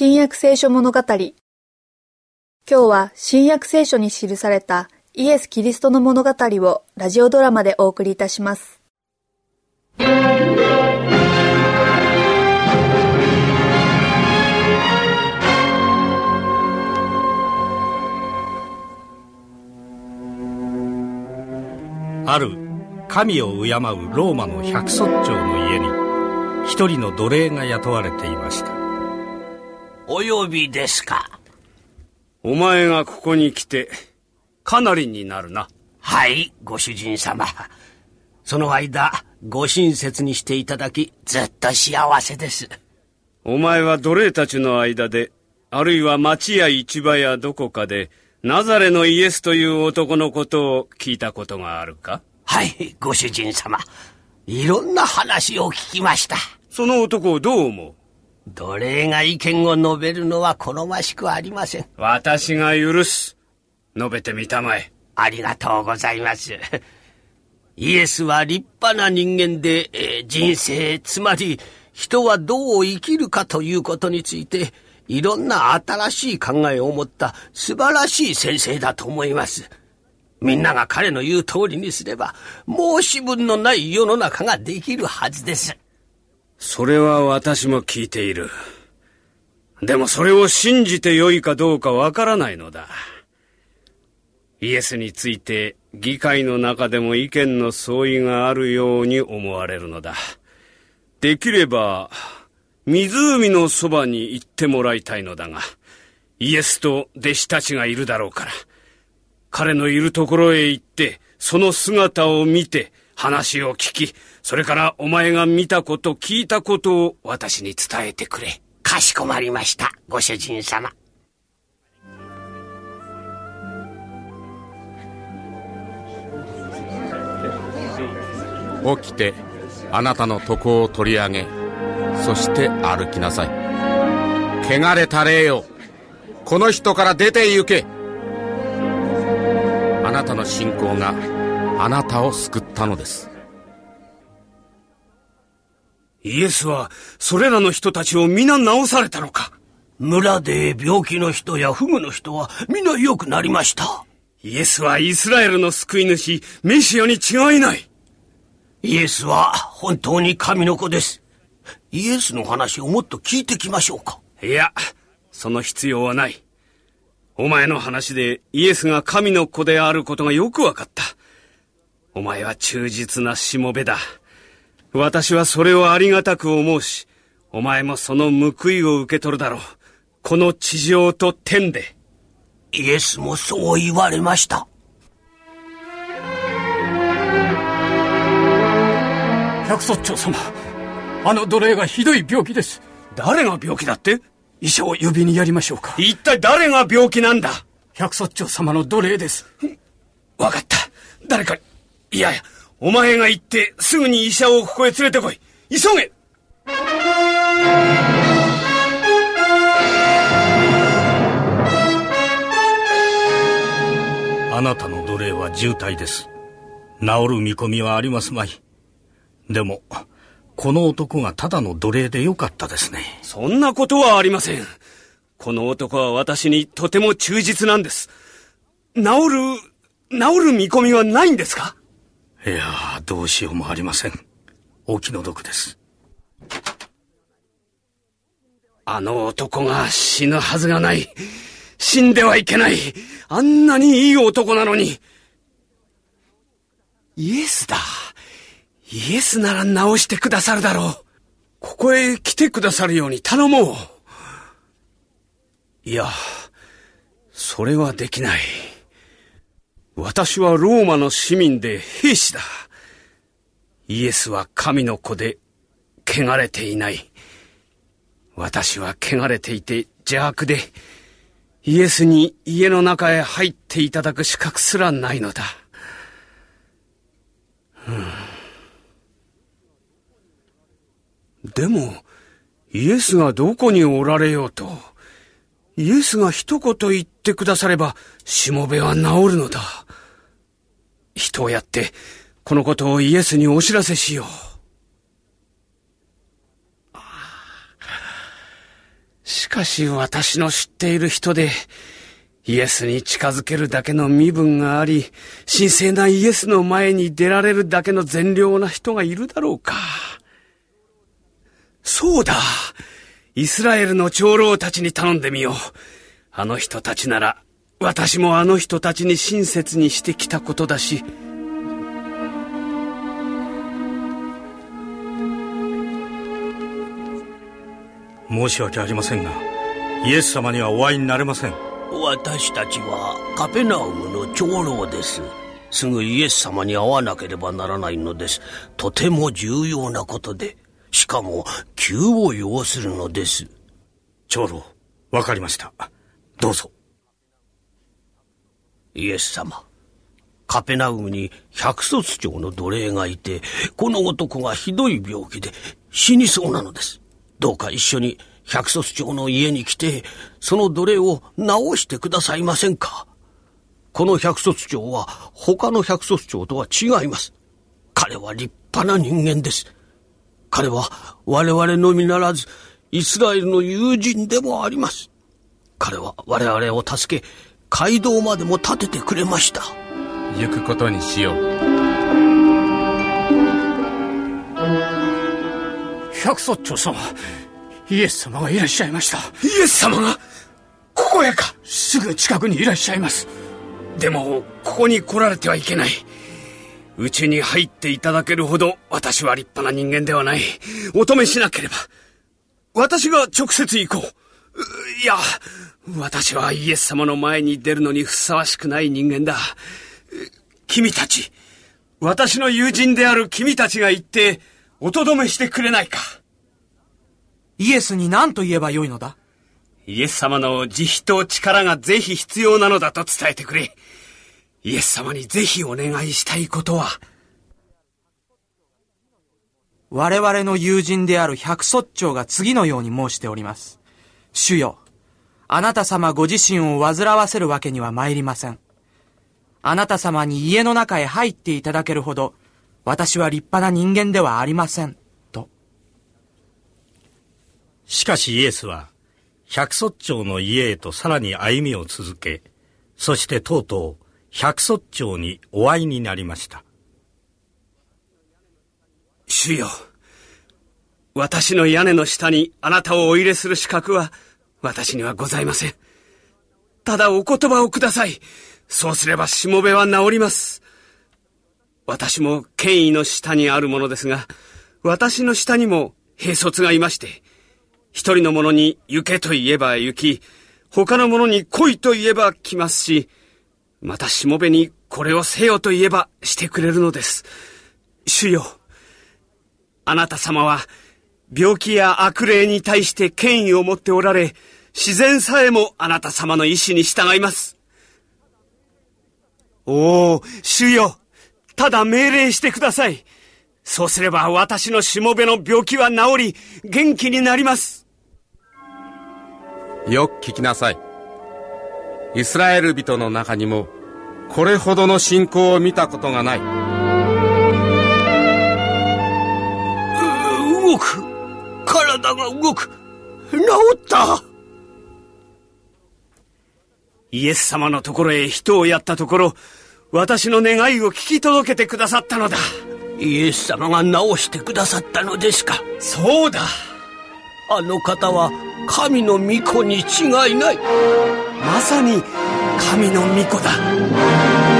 新約聖書物語今日は新約聖書に記されたイエス・キリストの物語をラジオドラマでお送りいたします。ある神を敬うローマの百卒長の家に一人の奴隷が雇われていましたお呼びですか？お前がここに来て、かなりになるな。はい、ご主人様。その間、ご親切にしていただき、ずっと幸せです。お前は奴隷たちの間で、あるいは町や市場やどこかで、ナザレのイエスという男のことを聞いたことがあるか？はい、ご主人様。いろんな話を聞きました。その男をどう思う？奴隷が意見を述べるのは好ましくありません。私が許す。述べてみたまえ。ありがとうございます。イエスは立派な人間で、えー人生、つまり人はどう生きるかということについて、いろんな新しい考えを持った素晴らしい先生だと思います。みんなが彼の言う通りにすれば、申し分のない世の中ができるはずです。それは私も聞いている。でもそれを信じてよいかどうかわからないのだ。イエスについて議会の中でも意見の相違があるように思われるのだ。できれば、湖のそばに行ってもらいたいのだが、イエスと弟子たちがいるだろうから、彼のいるところへ行って、その姿を見て、話を聞き、それからお前が見たこと、聞いたことを私に伝えてくれ。かしこまりました、ご主人様。起きてあなたの床を取り上げそして歩きなさい汚れた霊よこの人から出て行けあなたの信仰があなたを救ったのですイエスは、それらの人たちを皆治されたのか村で病気の人やフグの人は皆良くなりました。イエスはイスラエルの救い主、メシアに違いない。イエスは本当に神の子です。イエスの話をもっと聞いてきましょうか。いや、その必要はない。お前の話でイエスが神の子であることがよくわかった。お前は忠実なしもべだ。私はそれをありがたく思うし、お前もその報いを受け取るだろう。この地上と天で。イエスもそう言われました。百卒長様あの奴隷がひどい病気です誰が病気だって？医者を呼びにやりましょうか一体誰が病気なんだ？百卒長様の奴隷ですわかった。誰か、いやいや、お前が行ってすぐに医者をここへ連れてこい。急げあなたの奴隷は重体です治る見込みはありますまいでもこの男がただの奴隷でよかったですねそんなことはありません。この男は私にとても忠実なんです。治る、治る見込みはないんですか？いやーどうしようもありませんお気の毒ですあの男が死ぬはずがない。死んではいけない。あんなにいい男なのに。イエスだ。イエスなら治してくださるだろう。ここへ来てくださるように頼もう。いや、それはできない。私はローマの市民で兵士だ。イエスは神の子で、汚れていない。私は汚れていて邪悪で、イエスに家の中へ入っていただく資格すらないのだ。うん、でも、イエスがどこにおられようと、イエスが一言言ってくだされば、しもべは治るのだ。人をやって、このことをイエスにお知らせしよう。しかし私の知っている人で、イエスに近づけるだけの身分があり、神聖なイエスの前に出られるだけの善良な人がいるだろうか。そうだイスラエルの長老たちに頼んでみよう。あの人たちなら、私もあの人たちに親切にしてきたことだし、申し訳ありませんがイエス様にはお会いになれません。私たちはカペナウムの長老です。すぐイエス様に会わなければならないのです。とても重要なことでしかも急を要するのです。長老わかりました。どうぞ。イエス様カペナウムに百卒長の奴隷がいてこの男がひどい病気で死にそうなのです。どうか一緒に百卒長の家に来て、その奴隷を直してくださいませんか。この百卒長は他の百卒長とは違います。彼は立派な人間です。彼は我々のみならず、イスラエルの友人でもあります。彼は我々を助け、街道までも建ててくれました。行くことにしよう。百卒長様、イエス様がいらっしゃいました。イエス様が？ここへかすぐ近くにいらっしゃいます。でも、ここに来られてはいけない。うちに入っていただけるほど私は立派な人間ではない。お止めしなければ。私が直接行こう。いや、私はイエス様の前に出るのにふさわしくない人間だ。君たち、私の友人である君たちが行って、おとどめしてくれないか。イエスに何と言えばよいのだ？イエス様の慈悲と力がぜひ必要なのだと伝えてくれ。イエス様にぜひお願いしたいことは、我々の友人である百卒長が次のように申しております。主よ、あなた様ご自身を煩わせるわけには参りません。あなた様に家の中へ入っていただけるほど、私は立派な人間ではありません。と。しかしイエスは、百卒長の家へとさらに歩みを続け、そしてとうとう百卒長にお会いになりました。主よ、私の屋根の下にあなたをお入れする資格は私にはございません。ただお言葉をください。そうすればしもべは治ります。私も権威の下にあるものですが、私の下にも兵卒がいまして、一人の者に行けと言えば行き、他の者に来いと言えば来ますし、またしもべにこれをせよと言えばしてくれるのです。主よ、あなた様は病気や悪霊に対して権威を持っておられ、自然さえもあなた様の意志に従います。おお、主よただ命令してください。そうすれば私のしもべの病気は治り、元気になります。よく聞きなさい。イスラエル人の中にも、これほどの信仰を見たことがない。動く。体が動く。治った。イエス様のところへ人をやったところ、私の願いを聞き届けてくださったのだ。イエス様が治してくださったのですか。そうだ。あの方は神の御子に違いないまさに神の御子だ。